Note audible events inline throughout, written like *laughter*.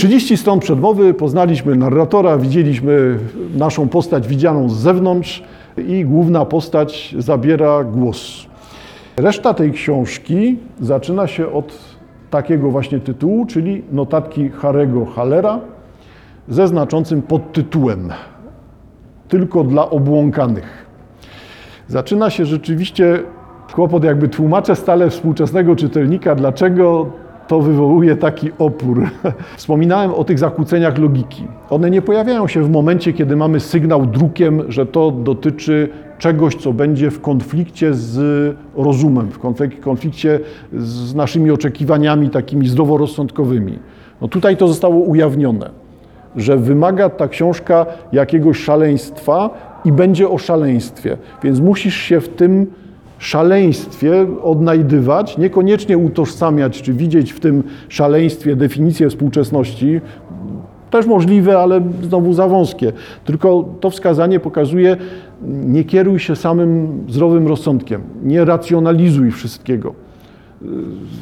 30 stron przedmowy, poznaliśmy narratora, widzieliśmy naszą postać widzianą z zewnątrz i główna postać zabiera głos. Reszta tej książki zaczyna się od takiego właśnie tytułu, czyli notatki Harego Hallera ze znaczącym podtytułem Tylko dla obłąkanych. Zaczyna się rzeczywiście kłopot, jakby tłumaczę stale współczesnego czytelnika, dlaczego to wywołuje taki opór. *laughs* Wspominałem o tych zakłóceniach logiki. One nie pojawiają się w momencie, kiedy mamy sygnał drukiem, że to dotyczy czegoś, co będzie w konflikcie z rozumem, w konflikcie z naszymi oczekiwaniami takimi zdroworozsądkowymi. No tutaj to zostało ujawnione, że wymaga ta książka jakiegoś szaleństwa i będzie o szaleństwie, więc musisz się w tym szaleństwie odnajdywać, niekoniecznie utożsamiać czy widzieć w tym szaleństwie definicję współczesności, też możliwe, ale znowu za wąskie. Tylko to wskazanie pokazuje, nie kieruj się samym zdrowym rozsądkiem, nie racjonalizuj wszystkiego.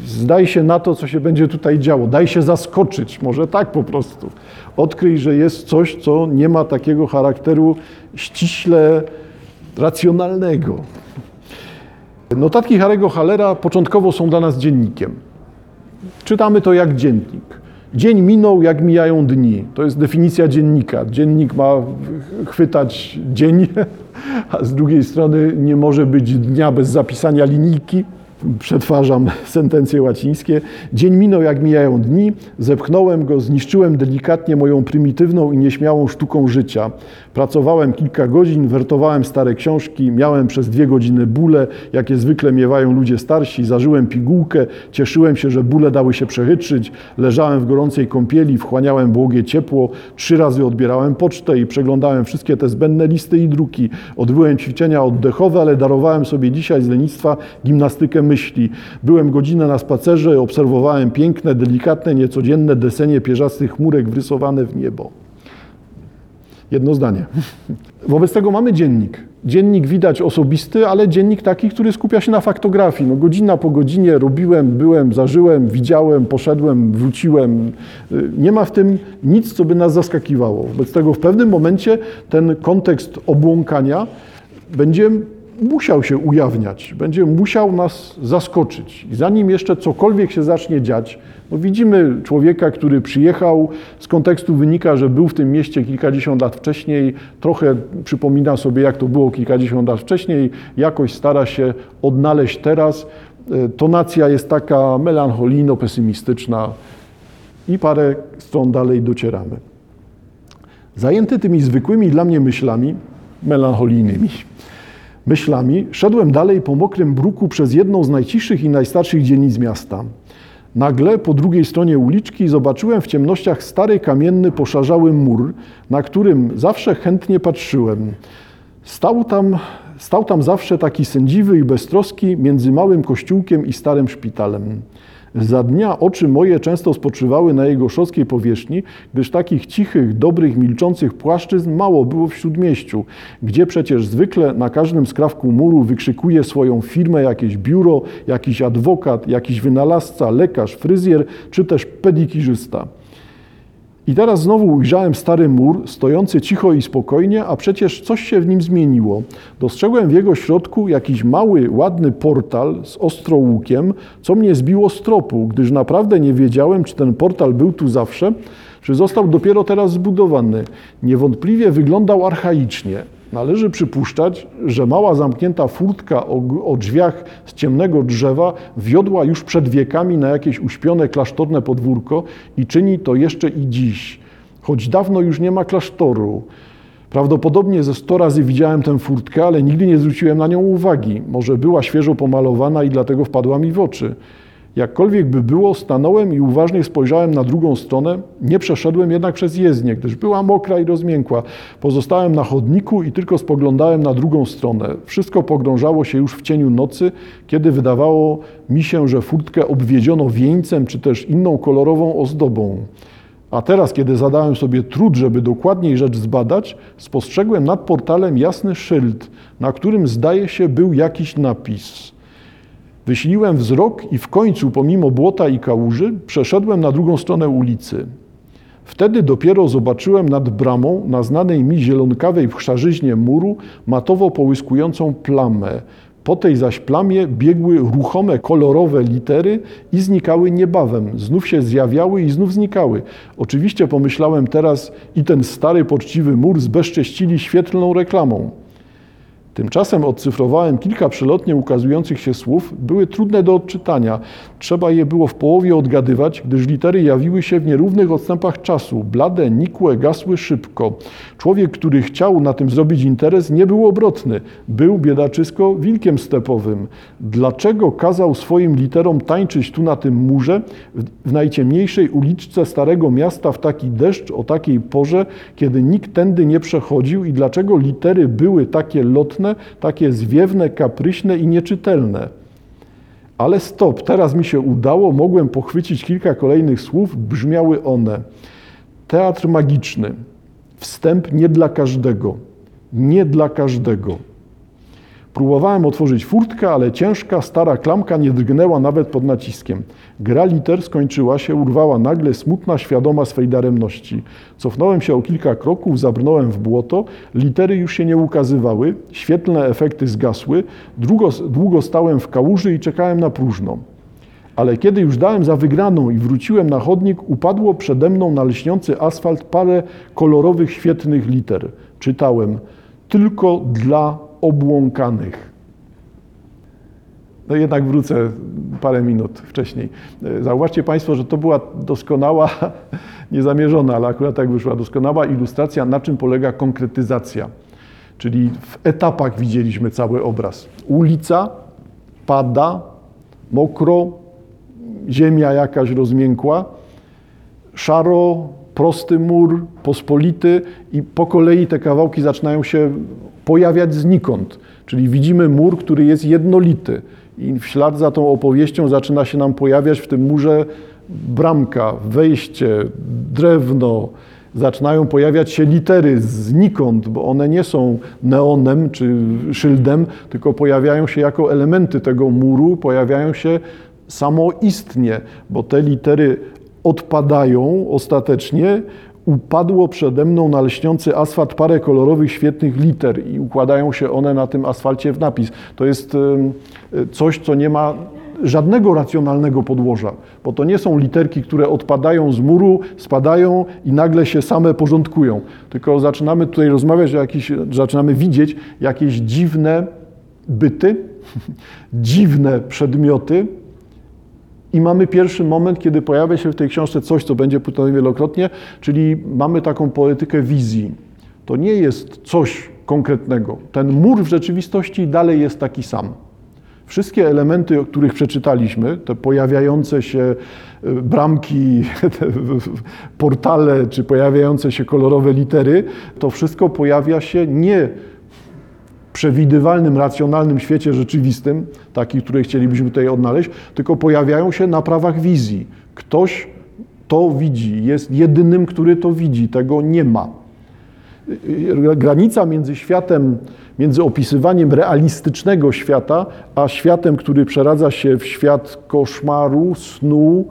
Zdaj się na to, co się będzie tutaj działo, daj się zaskoczyć, może tak po prostu. Odkryj, że jest coś, co nie ma takiego charakteru ściśle racjonalnego. Notatki Harego Hallera początkowo są dla nas dziennikiem. Czytamy to jak dziennik. Dzień minął, jak mijają dni. To jest definicja dziennika. Dziennik ma chwytać dzień, *laughs* a z drugiej strony nie może być dnia bez zapisania linijki przetwarzam sentencje łacińskie. Dzień minął, jak mijają dni, zepchnąłem go, zniszczyłem delikatnie moją prymitywną i nieśmiałą sztuką życia. Pracowałem kilka godzin, wertowałem stare książki, miałem przez dwie godziny bóle, jakie zwykle miewają ludzie starsi, zażyłem pigułkę, cieszyłem się, że bóle dały się przechytrzyć, leżałem w gorącej kąpieli, wchłaniałem błogie ciepło, trzy razy odbierałem pocztę i przeglądałem wszystkie te zbędne listy i druki. Odbyłem ćwiczenia oddechowe, ale darowałem sobie dzisiaj z lenistwa gimnastykę myśli. Byłem godzinę na spacerze, obserwowałem piękne, delikatne, niecodzienne desenie pierzastych chmurek wrysowane w niebo. Jedno zdanie. *laughs* Wobec tego mamy dziennik. Dziennik widać osobisty, ale dziennik taki, który skupia się na faktografii. No, godzina po godzinie robiłem, byłem, zażyłem, widziałem, poszedłem, wróciłem. Nie ma w tym nic, co by nas zaskakiwało. Wobec tego w pewnym momencie ten kontekst obłąkania będzie musiał się ujawniać, będzie musiał nas zaskoczyć. I zanim jeszcze cokolwiek się zacznie dziać, no widzimy człowieka, który przyjechał, z kontekstu wynika, że był w tym mieście kilkadziesiąt lat wcześniej, trochę przypomina sobie, jak to było kilkadziesiąt lat wcześniej, jakoś stara się odnaleźć teraz. E, tonacja jest taka melancholijno-pesymistyczna i parę stron dalej docieramy. Zajęty tymi zwykłymi dla mnie myślami, melancholijnymi, myślami, szedłem dalej po mokrym bruku przez jedną z najcichszych i najstarszych dzielnic miasta. Nagle po drugiej stronie uliczki zobaczyłem w ciemnościach stary kamienny poszarzały mur, na którym zawsze chętnie patrzyłem. Stał tam, stał tam zawsze taki sędziwy i beztroski między małym kościółkiem i starym szpitalem. Za dnia oczy moje często spoczywały na jego szockiej powierzchni, gdyż takich cichych, dobrych, milczących płaszczyzn mało było w śródmieściu, gdzie przecież zwykle na każdym skrawku muru wykrzykuje swoją firmę jakieś biuro, jakiś adwokat, jakiś wynalazca, lekarz, fryzjer czy też pedikirzysta. I teraz znowu ujrzałem stary mur, stojący cicho i spokojnie, a przecież coś się w nim zmieniło. Dostrzegłem w jego środku jakiś mały, ładny portal z ostrołukiem, co mnie zbiło z tropu, gdyż naprawdę nie wiedziałem, czy ten portal był tu zawsze, czy został dopiero teraz zbudowany. Niewątpliwie wyglądał archaicznie. Należy przypuszczać, że mała zamknięta furtka o, o, drzwiach z ciemnego drzewa wiodła już przed wiekami na jakieś uśpione klasztorne podwórko i czyni to jeszcze i dziś, choć dawno już nie ma klasztoru. Prawdopodobnie ze sto razy widziałem tę furtkę, ale nigdy nie zwróciłem na nią uwagi. Może była świeżo pomalowana i dlatego wpadła mi w oczy. Jakkolwiek by było, stanąłem i uważnie spojrzałem na drugą stronę. Nie przeszedłem jednak przez jezdnię, gdyż była mokra i rozmiękła. Pozostałem na chodniku i tylko spoglądałem na drugą stronę. Wszystko pogrążało się już w cieniu nocy, kiedy wydawało mi się, że furtkę obwiedziono wieńcem czy też inną kolorową ozdobą. A teraz, kiedy zadałem sobie trud, żeby dokładniej rzecz zbadać, spostrzegłem nad portalem jasny szyld, na którym zdaje się był jakiś napis. Wysiliłem wzrok i w końcu, pomimo błota i kałuży, przeszedłem na drugą stronę ulicy. Wtedy dopiero zobaczyłem nad bramą, na znanej mi zielonkawej w chrzarzyźnie muru, matowo połyskującą plamę. Po tej zaś plamie biegły ruchome, kolorowe litery i znikały niebawem. Znów się zjawiały i znów znikały. Oczywiście pomyślałem teraz i ten stary, poczciwy mur zbezcześcili świetlną reklamą. Tymczasem odcyfrowałem kilka przelotnie ukazujących się słów. Były trudne do odczytania. Trzeba je było w połowie odgadywać, gdyż litery jawiły się w nierównych odstępach czasu. Blade, nikłe, gasły szybko. Człowiek, który chciał na tym zrobić interes, nie był obrotny. Był biedaczysko wilkiem stepowym. Dlaczego kazał swoim literom tańczyć tu na tym murze, w najciemniejszej uliczce Starego Miasta w taki deszcz o takiej porze, kiedy nikt tędy nie przechodził i dlaczego litery były takie lotne, takie zwiewne, kapryśne i nieczytelne. Ale stop, teraz mi się udało, mogłem pochwycić kilka kolejnych słów, brzmiały one. Teatr magiczny, wstęp nie dla każdego, nie dla każdego. Próbowałem otworzyć furtkę, ale ciężka, stara klamka nie drgnęła nawet pod naciskiem. Gra liter skończyła się, urwała nagle smutna, świadoma swej daremności. Cofnąłem się o kilka kroków, zabrnąłem w błoto, litery już się nie ukazywały, świetlne efekty zgasły, długo, długo stałem w kałuży i czekałem na próżno. Ale kiedy już dałem za wygraną i wróciłem na chodnik, upadło przede mną na lśniący asfalt parę kolorowych, świetnych liter. Czytałem tylko dla obłąkanych. No jednak wrócę parę minut wcześniej. Zauważcie Państwo, że to była doskonała, *laughs* niezamierzona, ale akurat tak wyszła, doskonała ilustracja, na czym polega konkretyzacja. Czyli w etapach widzieliśmy cały obraz. Ulica, pada, mokro, ziemia jakaś rozmiękła, szaro, prosty mur, pospolity i po kolei te kawałki zaczynają się pojawiać znikąd. Czyli widzimy mur, który jest jednolity i w ślad za tą opowieścią zaczyna się nam pojawiać w tym murze bramka, wejście, drewno, zaczynają pojawiać się litery znikąd, bo one nie są neonem czy szyldem, tylko pojawiają się jako elementy tego muru, pojawiają się samoistnie, bo te litery odpadają ostatecznie, upadło przede mną na lśniący asfalt parę kolorowych, świetnych liter i układają się one na tym asfalcie w napis. To jest coś, co nie ma żadnego racjonalnego podłoża, bo to nie są literki, które odpadają z muru, spadają i nagle się same porządkują, tylko zaczynamy tutaj rozmawiać o jakichś, zaczynamy widzieć jakieś dziwne byty, *laughs* dziwne przedmioty, i mamy pierwszy moment, kiedy pojawia się w tej książce coś, co będzie pytane wielokrotnie, czyli mamy taką poetykę wizji. To nie jest coś konkretnego. Ten mur w rzeczywistości dalej jest taki sam. Wszystkie elementy, o których przeczytaliśmy, te pojawiające się e, bramki, *laughs* portale, czy pojawiające się kolorowe litery, to wszystko pojawia się nie przewidywalnym, racjonalnym świecie rzeczywistym, taki, który chcielibyśmy tutaj odnaleźć, tylko pojawiają się na prawach wizji. Ktoś to widzi, jest jedynym, który to widzi, tego nie ma. Granica między światem, między opisywaniem realistycznego świata, a światem, który przeradza się w świat koszmaru, snu,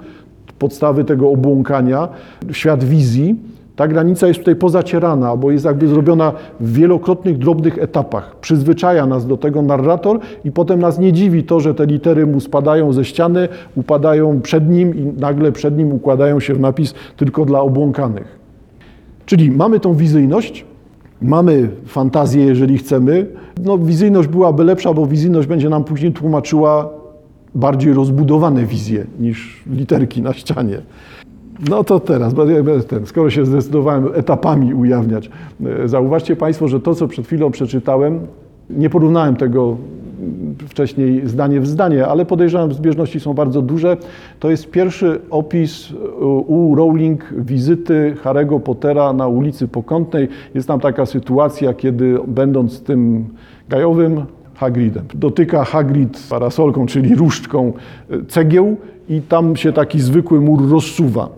podstawy tego obłąkania, świat wizji, ta granica jest tutaj pozacierana, bo jest jakby zrobiona w wielokrotnych, drobnych etapach. Przyzwyczaja nas do tego narrator i potem nas nie dziwi to, że te litery mu spadają ze ściany, upadają przed nim i nagle przed nim układają się w napis tylko dla obłąkanych. Czyli mamy tą wizyjność, mamy fantazję, jeżeli chcemy. No, wizyjność byłaby lepsza, bo wizyjność będzie nam później tłumaczyła bardziej rozbudowane wizje niż literki na ścianie. No to teraz, ten, skoro się zdecydowałem etapami ujawniać, e, zauważcie Państwo, że to, co przed chwilą przeczytałem, nie porównałem tego wcześniej zdanie w zdanie, ale podejrzewam, zbieżności są bardzo duże. To jest pierwszy opis e, u Rowling wizyty Harry'ego Pottera na ulicy Pokątnej. Jest tam taka sytuacja, kiedy będąc tym gajowym Hagridem, dotyka Hagrid parasolką, czyli różdżką e, cegieł i tam się taki zwykły mur rozsuwa.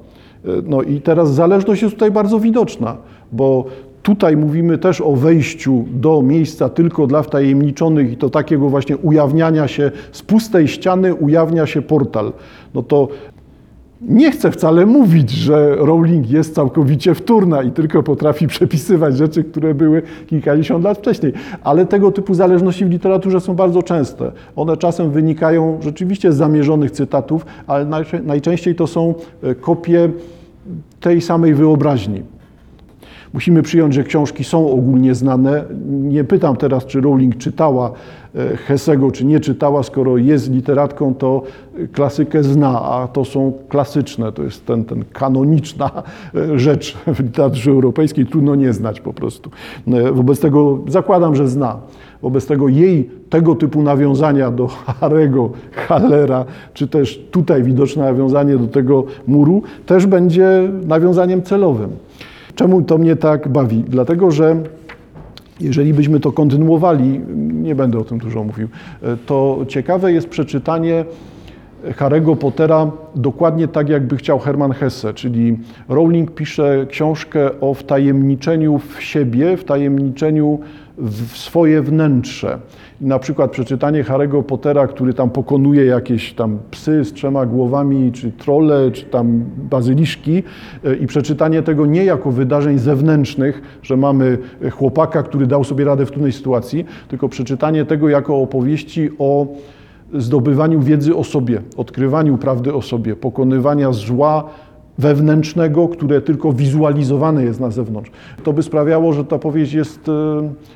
No i teraz zależność jest tutaj bardzo widoczna, bo tutaj mówimy też o wejściu do miejsca tylko dla wtajemniczonych i to takiego właśnie ujawniania się z pustej ściany ujawnia się portal. No to Nie chcę wcale mówić, że Rowling jest całkowicie wtórna i tylko potrafi *laughs* przepisywać rzeczy, które były kilkadziesiąt lat wcześniej, ale tego typu zależności w literaturze są bardzo częste. One czasem wynikają rzeczywiście z zamierzonych cytatów, ale najczęściej to są e, kopie tej samej wyobraźni. Musimy przyjąć, że książki są ogólnie znane. Nie pytam teraz, czy Rowling czytała e, Hessego, czy nie czytała. Skoro jest literatką, to klasykę zna, a to są klasyczne, to jest ten, ten kanoniczna e, rzecz w literaturze europejskiej. Trudno nie znać po prostu. E, wobec tego zakładam, że zna. Wobec tego jej tego typu nawiązania do Harego, Hallera, czy też tutaj widoczne nawiązanie do tego muru, też będzie nawiązaniem celowym. Czemu to mnie tak bawi? Dlatego, że jeżeli byśmy to kontynuowali, nie będę o tym dużo mówił, to ciekawe jest przeczytanie Harry'ego Pottera dokładnie tak, jakby chciał Hermann Hesse, czyli Rowling pisze książkę o wtajemniczeniu w siebie, wtajemniczeniu w swoje wnętrze. Na przykład przeczytanie Harry'ego Pottera, który tam pokonuje jakieś tam psy z trzema głowami, czy trole, czy tam bazyliszki e, i przeczytanie tego nie jako wydarzeń zewnętrznych, że mamy chłopaka, który dał sobie radę w trudnej sytuacji, tylko przeczytanie tego jako opowieści o zdobywaniu wiedzy o sobie, odkrywaniu prawdy o sobie, pokonywania zła wewnętrznego, które tylko wizualizowane jest na zewnątrz. To by sprawiało, że ta powieść jest, e,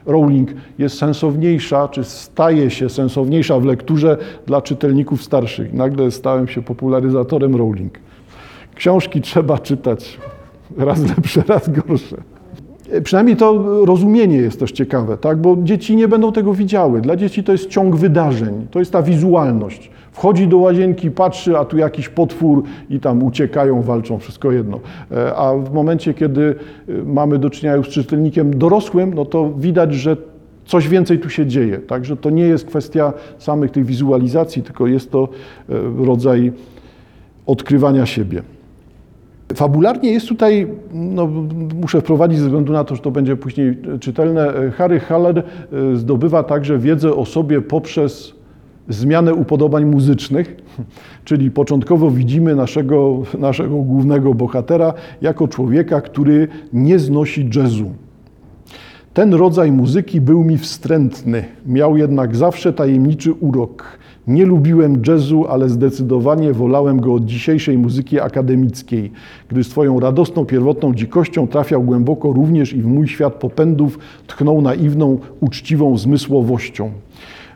Rowling jest sensowniejsza, czy staje się sensowniejsza w lekturze dla czytelników starszych. Nagle stałem się popularyzatorem Rowling. Książki trzeba czytać raz lepsze, raz gorsze. Przynajmniej to rozumienie jest też ciekawe, tak? bo dzieci nie będą tego widziały. Dla dzieci to jest ciąg wydarzeń, to jest ta wizualność. Wchodzi do łazienki, patrzy, a tu jakiś potwór i tam uciekają, walczą, wszystko jedno. E, a w momencie, kiedy e, mamy do czynienia z czytelnikiem dorosłym, no to widać, że coś więcej tu się dzieje. Także to nie jest kwestia samych tych wizualizacji, tylko jest to e, rodzaj odkrywania siebie. Fabularnie jest tutaj, no, muszę wprowadzić ze względu na to, że to będzie później czytelne, Harry Haller zdobywa także wiedzę o sobie poprzez zmianę upodobań muzycznych, czyli początkowo widzimy naszego, naszego głównego bohatera jako człowieka, który nie znosi jazzu. Ten rodzaj muzyki był mi wstrętny, miał jednak zawsze tajemniczy urok. Nie lubiłem jazzu, ale zdecydowanie wolałem go od dzisiejszej muzyki akademickiej, gdy swoją radosną, pierwotną dzikością trafiał głęboko również i w mój świat popędów, tchnął naiwną, uczciwą zmysłowością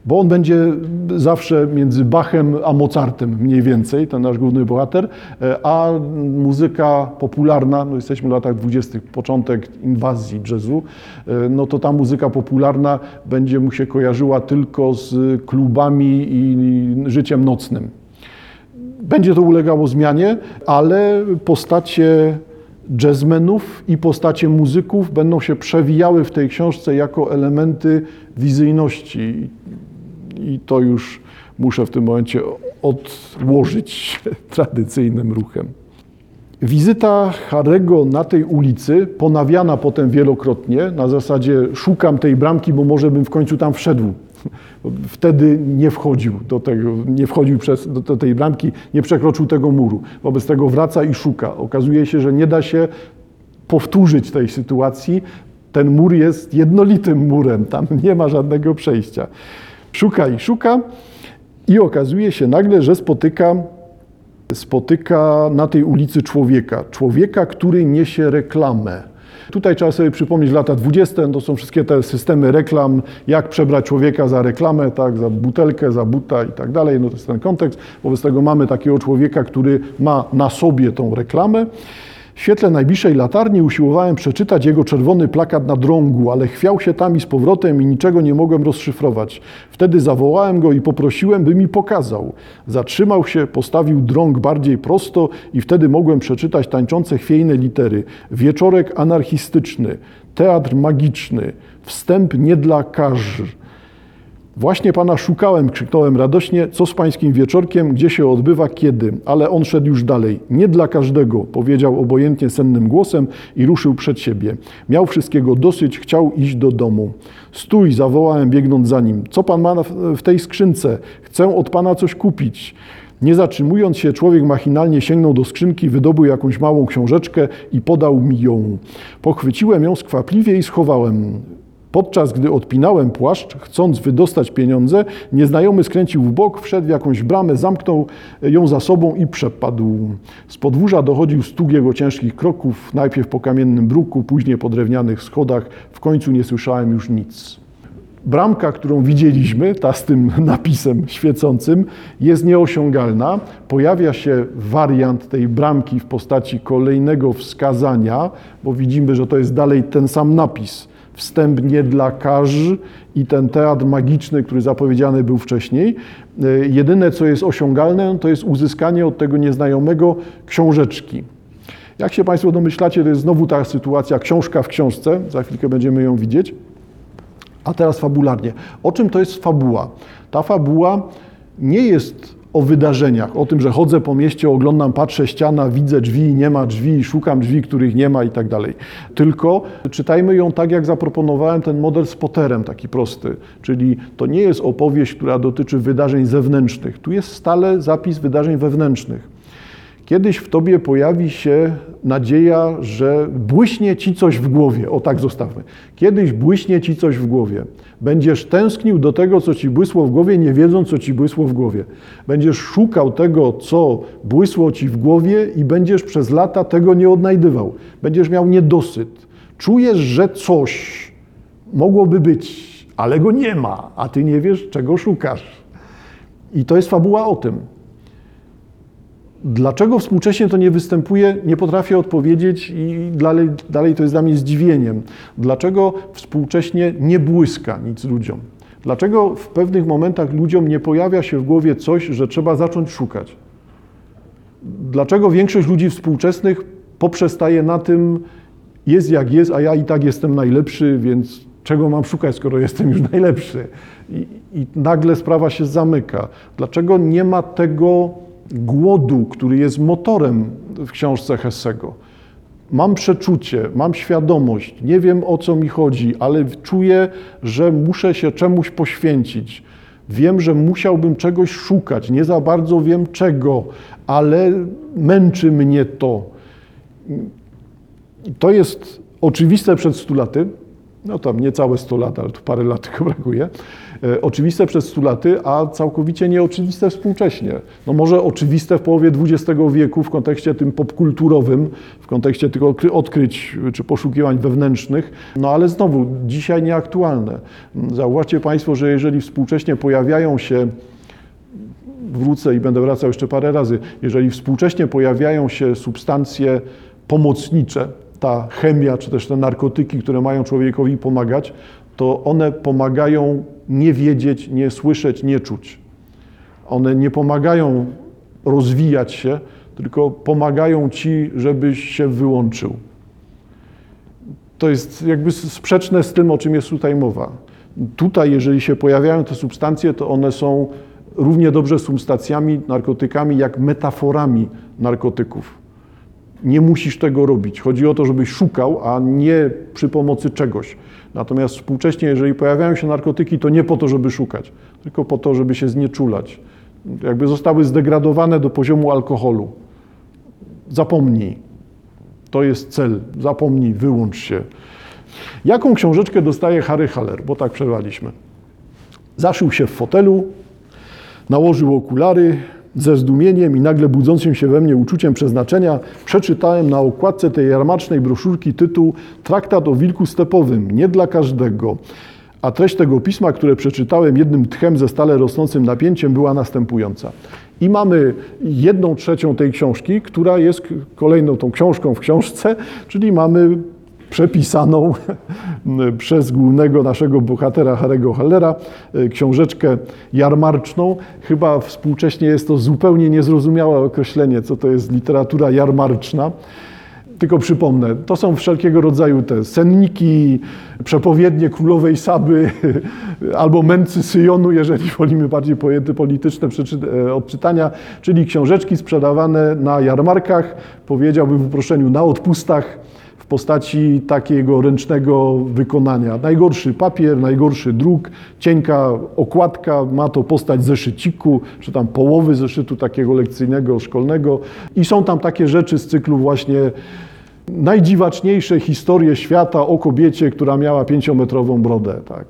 bo on będzie zawsze między Bachem a Mozartem mniej więcej, ten nasz główny bohater, e, a muzyka popularna, no jesteśmy w latach dwudziestych, początek inwazji jazzu, e, no to ta muzyka popularna będzie mu się kojarzyła tylko z klubami i życiem nocnym. Będzie to ulegało zmianie, ale postacie jazzmenów i postacie muzyków będą się przewijały w tej książce jako elementy wizyjności i to już muszę w tym momencie odłożyć *laughs* tradycyjnym ruchem. Wizyta Harego na tej ulicy, ponawiana potem wielokrotnie, na zasadzie szukam tej bramki, bo może bym w końcu tam wszedł. *laughs* Wtedy nie wchodził do tego, nie wchodził przez, do, do tej bramki, nie przekroczył tego muru. Wobec tego wraca i szuka. Okazuje się, że nie da się powtórzyć tej sytuacji. Ten mur jest jednolitym murem, tam nie ma żadnego przejścia. Szuka i szuka i okazuje się nagle, że spotyka, spotyka na tej ulicy człowieka. Człowieka, który niesie reklamę. Tutaj trzeba sobie przypomnieć lata 20. To są wszystkie te systemy reklam, jak przebrać człowieka za reklamę, tak, za butelkę, za buta i tak dalej. No to jest ten kontekst. Wobec tego mamy takiego człowieka, który ma na sobie tą reklamę. W świetle najbliższej latarni usiłowałem przeczytać jego czerwony plakat na drągu, ale chwiał się tam i z powrotem i niczego nie mogłem rozszyfrować. Wtedy zawołałem go i poprosiłem, by mi pokazał. Zatrzymał się, postawił drąg bardziej prosto i wtedy mogłem przeczytać tańczące chwiejne litery. Wieczorek anarchistyczny, teatr magiczny, wstęp nie dla każ. Właśnie Pana szukałem, krzyknąłem radośnie, co z Pańskim wieczorkiem, gdzie się odbywa, kiedy. Ale on szedł już dalej. Nie dla każdego, powiedział obojętnie sennym głosem i ruszył przed siebie. Miał wszystkiego dosyć, chciał iść do domu. Stój, zawołałem biegnąc za nim. Co Pan ma w tej skrzynce? Chcę od Pana coś kupić. Nie zatrzymując się, człowiek machinalnie sięgnął do skrzynki, wydobył jakąś małą książeczkę i podał mi ją. Pochwyciłem ją skwapliwie i schowałem. Podczas gdy odpinałem płaszcz, chcąc wydostać pieniądze, nieznajomy skręcił w bok, wszedł w jakąś bramę, zamknął ją za sobą i przepadł. Z podwórza dochodził stuk jego ciężkich kroków, najpierw po kamiennym bruku, później po drewnianych schodach. W końcu nie słyszałem już nic. Bramka, którą widzieliśmy, ta z tym *laughs* napisem świecącym, jest nieosiągalna. Pojawia się wariant tej bramki w postaci kolejnego wskazania, bo widzimy, że to jest dalej ten sam napis wstęp nie dla każ i ten teatr magiczny, który zapowiedziany był wcześniej. E, jedyne, co jest osiągalne, to jest uzyskanie od tego nieznajomego książeczki. Jak się Państwo domyślacie, to jest znowu ta sytuacja książka w książce, za chwilkę będziemy ją widzieć. A teraz fabularnie. O czym to jest fabuła? Ta fabuła nie jest o wydarzeniach, o tym, że chodzę po mieście, oglądam, patrzę ściana, widzę drzwi, nie ma drzwi, szukam drzwi, których nie ma i tak dalej. Tylko czytajmy ją tak, jak zaproponowałem ten model z Potterem, taki prosty. Czyli to nie jest opowieść, która dotyczy wydarzeń zewnętrznych. Tu jest stale zapis wydarzeń wewnętrznych. Kiedyś w tobie pojawi się nadzieja, że błyśnie ci coś w głowie. O tak zostawmy. Kiedyś błyśnie ci coś w głowie. Będziesz tęsknił do tego, co ci błysło w głowie, nie wiedząc, co ci błysło w głowie. Będziesz szukał tego, co błysło ci w głowie i będziesz przez lata tego nie odnajdywał. Będziesz miał niedosyt. Czujesz, że coś mogłoby być, ale go nie ma, a ty nie wiesz, czego szukasz. I to jest fabuła o tym. Dlaczego współcześnie to nie występuje, nie potrafię odpowiedzieć i dalej, dalej to jest dla mnie zdziwieniem. Dlaczego współcześnie nie błyska nic ludziom? Dlaczego w pewnych momentach ludziom nie pojawia się w głowie coś, że trzeba zacząć szukać? Dlaczego większość ludzi współczesnych poprzestaje na tym, jest jak jest, a ja i tak jestem najlepszy, więc czego mam szukać, skoro jestem już najlepszy? I, i nagle sprawa się zamyka. Dlaczego nie ma tego głodu, który jest motorem w książce Hessego. Mam przeczucie, mam świadomość, nie wiem o co mi chodzi, ale czuję, że muszę się czemuś poświęcić. Wiem, że musiałbym czegoś szukać, nie za bardzo wiem czego, ale męczy mnie to. To jest oczywiste przed 100 laty, no tam niecałe 100 lat, ale tu parę lat tylko brakuje. E, oczywiste przez 100 laty, a całkowicie nieoczywiste współcześnie. No może oczywiste w połowie XX wieku w kontekście tym popkulturowym, w kontekście tych odkryć czy poszukiwań wewnętrznych, no ale znowu dzisiaj nieaktualne. Zauważcie Państwo, że jeżeli współcześnie pojawiają się wrócę i będę wracał jeszcze parę razy, jeżeli współcześnie pojawiają się substancje pomocnicze, ta chemia czy też te narkotyki, które mają człowiekowi pomagać, to one pomagają nie wiedzieć, nie słyszeć, nie czuć. One nie pomagają rozwijać się, tylko pomagają ci, żebyś się wyłączył. To jest jakby sprzeczne z tym, o czym jest tutaj mowa. Tutaj, jeżeli się pojawiają te substancje, to one są równie dobrze substancjami, narkotykami, jak metaforami narkotyków. Nie musisz tego robić. Chodzi o to, żebyś szukał, a nie przy pomocy czegoś. Natomiast współcześnie, jeżeli pojawiają się narkotyki, to nie po to, żeby szukać, tylko po to, żeby się znieczulać. Jakby zostały zdegradowane do poziomu alkoholu. Zapomnij. To jest cel. Zapomnij, wyłącz się. Jaką książeczkę dostaje Harry Haller? Bo tak przerwaliśmy. Zaszył się w fotelu, nałożył okulary, ze zdumieniem i nagle budzącym się we mnie uczuciem przeznaczenia przeczytałem na okładce tej jarmacznej broszurki tytuł Traktat o wilku stepowym, nie dla każdego. A treść tego pisma, które przeczytałem jednym tchem ze stale rosnącym napięciem, była następująca. I mamy jedną trzecią tej książki, która jest kolejną tą książką w książce, czyli mamy przepisaną *laughs* przez głównego naszego bohatera Harego Hallera e, książeczkę jarmarczną. Chyba współcześnie jest to zupełnie niezrozumiałe określenie, co to jest literatura jarmarczna. Tylko przypomnę, to są wszelkiego rodzaju te senniki, przepowiednie królowej Saby *laughs* albo męcy Syjonu, jeżeli wolimy bardziej pojęty polityczne e, odczytania, czyli książeczki sprzedawane na jarmarkach, powiedziałbym w uproszczeniu, na odpustach postaci takiego ręcznego wykonania. Najgorszy papier, najgorszy druk, cienka okładka, ma to postać zeszyciku, czy tam połowy zeszytu takiego lekcyjnego, szkolnego i są tam takie rzeczy z cyklu właśnie najdziwaczniejsze historie świata o kobiecie, która miała pięciometrową brodę. Tak.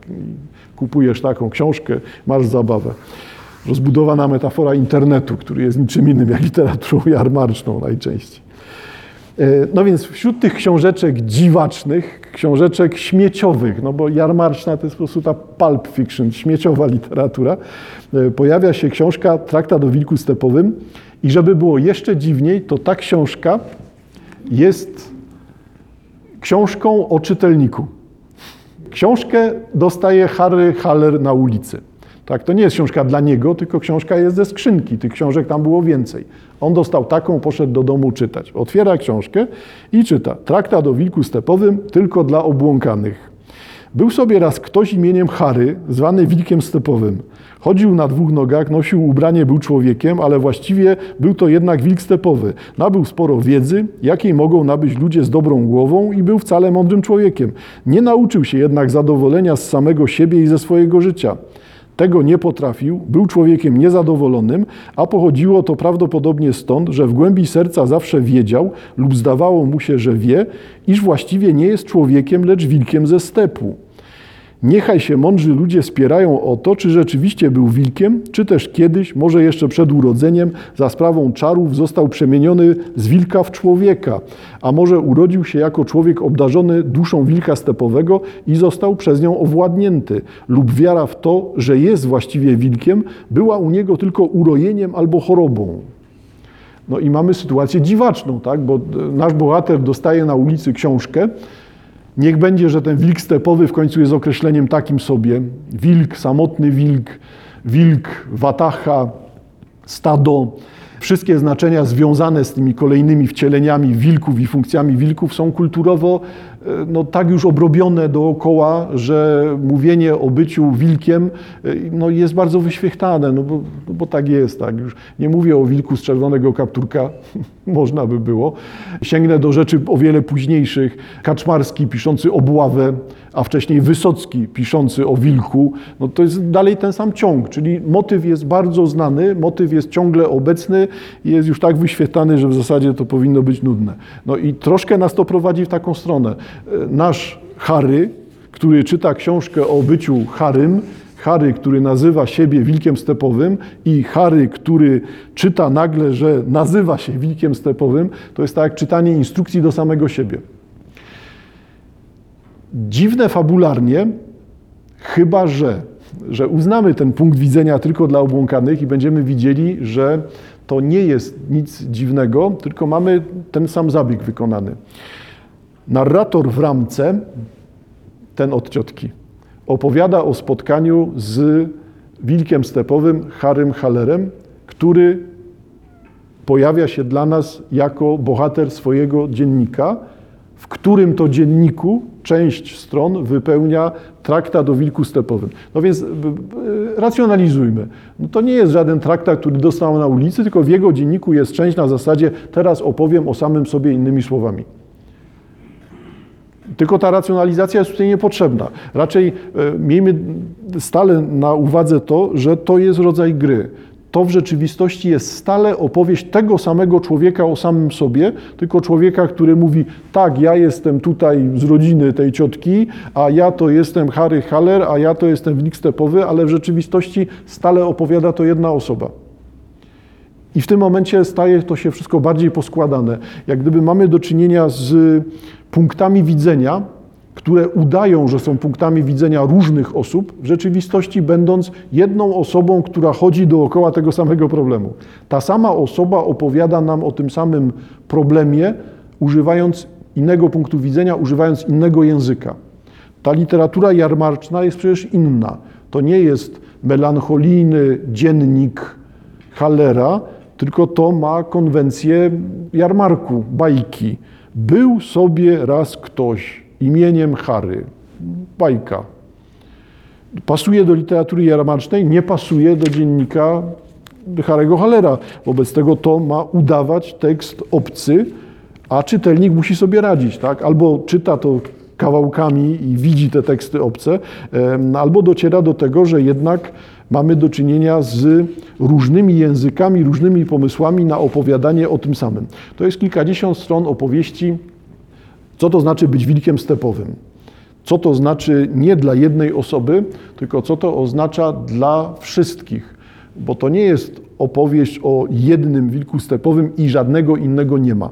Kupujesz taką książkę, masz zabawę. Rozbudowana metafora internetu, który jest niczym innym jak literaturą jarmarczną najczęściej. E, no więc wśród tych książeczek dziwacznych, książeczek śmieciowych, no bo jarmarczna to jest po prostu ta pulp fiction, śmieciowa literatura, e, pojawia się książka Traktat o wilku stepowym i żeby było jeszcze dziwniej, to ta książka jest książką o czytelniku. Książkę dostaje Harry Haller na ulicy. Tak, to nie jest książka dla niego, tylko książka jest ze skrzynki. Tych książek tam było więcej. On dostał taką, poszedł do domu czytać. Otwiera książkę i czyta. Traktat o wilku stepowym tylko dla obłąkanych. Był sobie raz ktoś imieniem Harry, zwany wilkiem stepowym. Chodził na dwóch nogach, nosił ubranie, był człowiekiem, ale właściwie był to jednak wilk stepowy. Nabył sporo wiedzy, jakiej mogą nabyć ludzie z dobrą głową i był wcale mądrym człowiekiem. Nie nauczył się jednak zadowolenia z samego siebie i ze swojego życia. Tego nie potrafił, był człowiekiem niezadowolonym, a pochodziło to prawdopodobnie stąd, że w głębi serca zawsze wiedział lub zdawało mu się, że wie, iż właściwie nie jest człowiekiem, lecz wilkiem ze stepu. Niechaj się mądrzy ludzie spierają o to, czy rzeczywiście był wilkiem, czy też kiedyś, może jeszcze przed urodzeniem, za sprawą czarów został przemieniony z wilka w człowieka, a może urodził się jako człowiek obdarzony duszą wilka stepowego i został przez nią owładnięty, lub wiara w to, że jest właściwie wilkiem, była u niego tylko urojeniem albo chorobą. No i mamy sytuację dziwaczną, tak? bo nasz bohater dostaje na ulicy książkę, Niech będzie, że ten wilk stepowy w końcu jest określeniem takim sobie. Wilk, samotny wilk, wilk, watacha, stado. Wszystkie znaczenia związane z tymi kolejnymi wcieleniami wilków i funkcjami wilków są kulturowo no, tak już obrobione dookoła, że mówienie o byciu wilkiem e, no, jest bardzo wyświechtane, no bo, no bo tak jest. Tak. Już nie mówię o wilku z czerwonego kapturka, *laughs* można by było. Sięgnę do rzeczy o wiele późniejszych. Kaczmarski piszący obławę, a wcześniej Wysocki piszący o wilku. No to jest dalej ten sam ciąg, czyli motyw jest bardzo znany, motyw jest ciągle obecny i jest już tak wyświetlany, że w zasadzie to powinno być nudne. No i troszkę nas to prowadzi w taką stronę. Nasz Harry, który czyta książkę o byciu Harym, Harry, który nazywa siebie wilkiem stepowym i Harry, który czyta nagle, że nazywa się wilkiem stepowym, to jest tak jak czytanie instrukcji do samego siebie. Dziwne fabularnie, chyba że, że uznamy ten punkt widzenia tylko dla obłąkanych i będziemy widzieli, że to nie jest nic dziwnego, tylko mamy ten sam zabieg wykonany. Narrator w ramce, ten od ciotki, opowiada o spotkaniu z wilkiem stepowym Harym Hallerem, który pojawia się dla nas jako bohater swojego dziennika, w którym to dzienniku część stron wypełnia traktat o wilku stepowym. No więc racjonalizujmy. No to nie jest żaden traktat, który dostał na ulicy, tylko w jego dzienniku jest część na zasadzie teraz opowiem o samym sobie innymi słowami. Tylko ta racjonalizacja jest tutaj niepotrzebna. Raczej e, miejmy stale na uwadze to, że to jest rodzaj gry. To w rzeczywistości jest stale opowieść tego samego człowieka o samym sobie, tylko człowieka, który mówi: Tak, ja jestem tutaj z rodziny tej ciotki, a ja to jestem Harry Haller, a ja to jestem wnik stepowy, ale w rzeczywistości stale opowiada to jedna osoba. I w tym momencie staje to się wszystko bardziej poskładane. Jak gdyby mamy do czynienia z punktami widzenia, które udają, że są punktami widzenia różnych osób, w rzeczywistości będąc jedną osobą, która chodzi dookoła tego samego problemu. Ta sama osoba opowiada nam o tym samym problemie, używając innego punktu widzenia, używając innego języka. Ta literatura jarmarczna jest przecież inna. To nie jest melancholijny dziennik Hallera, tylko to ma konwencję jarmarku, bajki. Był sobie raz ktoś imieniem Harry. Bajka. Pasuje do literatury jarmarcznej, nie pasuje do dziennika Harego Hallera. Wobec tego to ma udawać tekst obcy, A czytelnik musi sobie radzić, tak? Albo czyta to kawałkami i widzi te teksty obce, albo dociera do tego, że jednak mamy do czynienia z różnymi językami, różnymi pomysłami na opowiadanie o tym samym. To jest kilkadziesiąt stron opowieści, co to znaczy być wilkiem stepowym. Co to znaczy nie dla jednej osoby, tylko co to oznacza dla wszystkich. Bo to nie jest opowieść o jednym wilku stepowym i żadnego innego nie ma.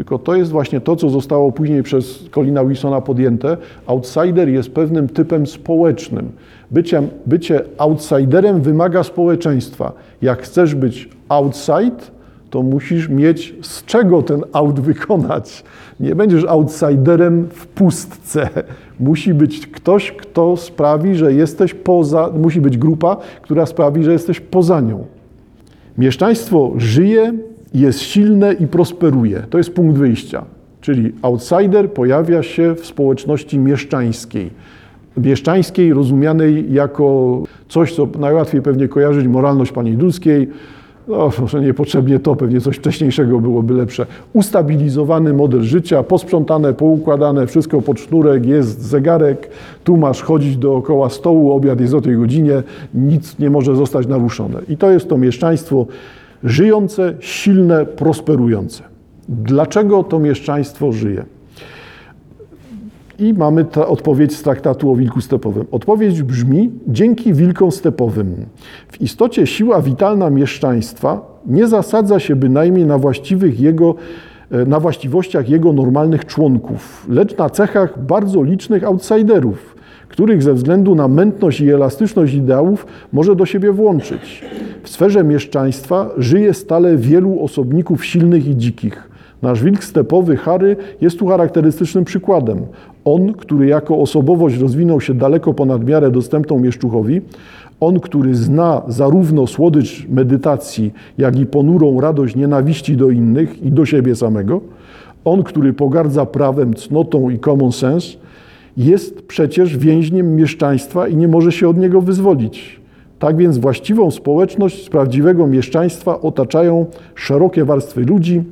Tylko to jest właśnie to, co zostało później przez Colina Wilsona podjęte. Outsider jest pewnym typem społecznym. Bycie, bycie outsiderem wymaga społeczeństwa. Jak chcesz być outside, to musisz mieć z czego ten out wykonać. Nie będziesz outsiderem w pustce. Musi być ktoś, kto sprawi, że jesteś poza, musi być grupa, która sprawi, że jesteś poza nią. Mieszczaństwo żyje, jest silne i prosperuje. To jest punkt wyjścia. Czyli outsider pojawia się w społeczności mieszczańskiej. Mieszczańskiej, rozumianej jako coś, co najłatwiej pewnie kojarzyć moralność pani Dulskiej. No, może niepotrzebnie to, pewnie coś wcześniejszego byłoby lepsze. Ustabilizowany model życia, posprzątane, poukładane, wszystko pod sznurek, jest zegarek, tu masz chodzić dookoła stołu, obiad jest o tej godzinie, nic nie może zostać naruszone. I to jest to mieszczaństwo żyjące, silne, prosperujące. Dlaczego to mieszczaństwo żyje? I mamy ta odpowiedź z traktatu o wilku stepowym. Odpowiedź brzmi: dzięki wilkom stepowym. W istocie siła witalna mieszczaństwa nie zasadza się bynajmniej na właściwych jego na właściwościach jego normalnych członków, lecz na cechach bardzo licznych outsiderów, których ze względu na mętność i elastyczność ideałów może do siebie włączyć. W sferze mieszczaństwa żyje stale wielu osobników silnych i dzikich. Nasz wilk stepowy Harry jest tu charakterystycznym przykładem. On, który jako osobowość rozwinął się daleko ponad miarę dostępną mieszczuchowi, on, który zna zarówno słodycz medytacji, jak i ponurą radość nienawiści do innych i do siebie samego, on, który pogardza prawem, cnotą i common sense, jest przecież więźniem mieszczaństwa i nie może się od niego wyzwolić. Tak więc właściwą społeczność z prawdziwego mieszczaństwa otaczają szerokie warstwy ludzi,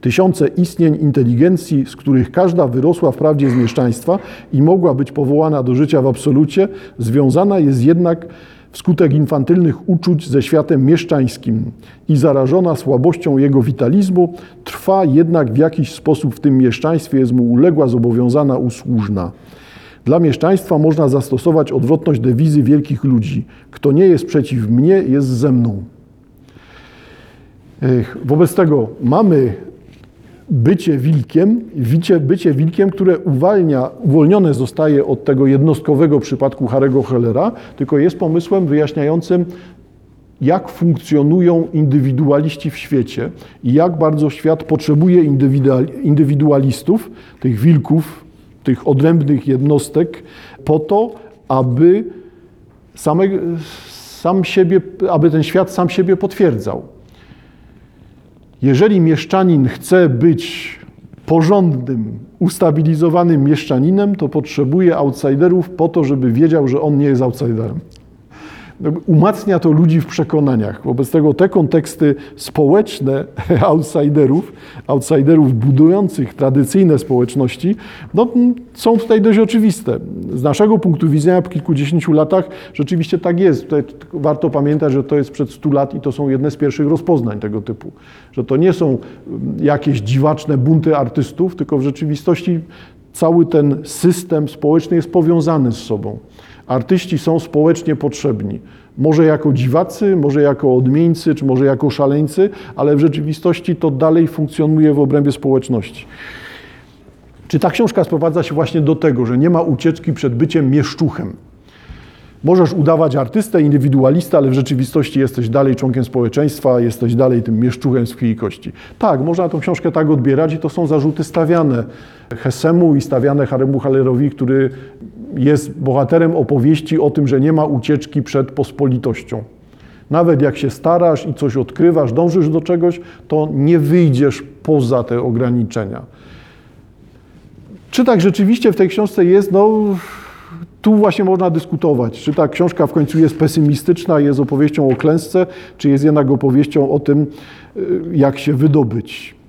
tysiące istnień inteligencji, z których każda wyrosła wprawdzie z mieszczaństwa i mogła być powołana do życia w absolucie, związana jest jednak wskutek infantylnych uczuć ze światem mieszczańskim i zarażona słabością jego witalizmu, trwa jednak w jakiś sposób w tym mieszczaństwie, jest mu uległa, zobowiązana, usłużna. Dla mieszczaństwa można zastosować odwrotność dewizy wielkich ludzi. Kto nie jest przeciw mnie, jest ze mną. Wobec tego mamy bycie wilkiem, bycie, bycie wilkiem, które uwalnia, uwolnione zostaje od tego jednostkowego przypadku Harego Hellera, tylko jest pomysłem wyjaśniającym, jak funkcjonują indywidualiści w świecie i jak bardzo świat potrzebuje indywidualistów, tych wilków, tych odrębnych jednostek, po to, aby same, sam siebie, aby ten świat sam siebie potwierdzał. Jeżeli mieszczanin chce być porządnym, ustabilizowanym mieszczaninem, to potrzebuje outsiderów po to, żeby wiedział, że on nie jest outsiderem. Umacnia to ludzi w przekonaniach. Wobec tego te konteksty społeczne *laughs* outsiderów, outsiderów budujących tradycyjne społeczności, no, są tutaj dość oczywiste. Z naszego punktu widzenia po kilkudziesięciu latach rzeczywiście tak jest. Tutaj warto pamiętać, że to jest przed 100 lat i to są jedne z pierwszych rozpoznań tego typu. Że to nie są jakieś dziwaczne bunty artystów, tylko w rzeczywistości cały ten system społeczny jest powiązany z sobą. Artyści są społecznie potrzebni. Może jako dziwacy, może jako odmieńcy, czy może jako szaleńcy, ale w rzeczywistości to dalej funkcjonuje w obrębie społeczności. Czy ta książka sprowadza się właśnie do tego, że nie ma ucieczki przed byciem mieszczuchem? Możesz udawać artystę, indywidualistę, ale w rzeczywistości jesteś dalej członkiem społeczeństwa, jesteś dalej tym mieszczuchem z krwi i kości. Tak, można tę książkę tak odbierać i to są zarzuty stawiane Hesemu i stawiane Haremu Hallerowi, który jest bohaterem opowieści o tym, że nie ma ucieczki przed pospolitością. Nawet jak się starasz i coś odkrywasz, dążysz do czegoś, to nie wyjdziesz poza te ograniczenia. Czy tak rzeczywiście w tej książce jest? No, tu właśnie można dyskutować, czy ta książka w końcu jest pesymistyczna, jest opowieścią o klęsce, czy jest jednak opowieścią o tym, jak się wydobyć.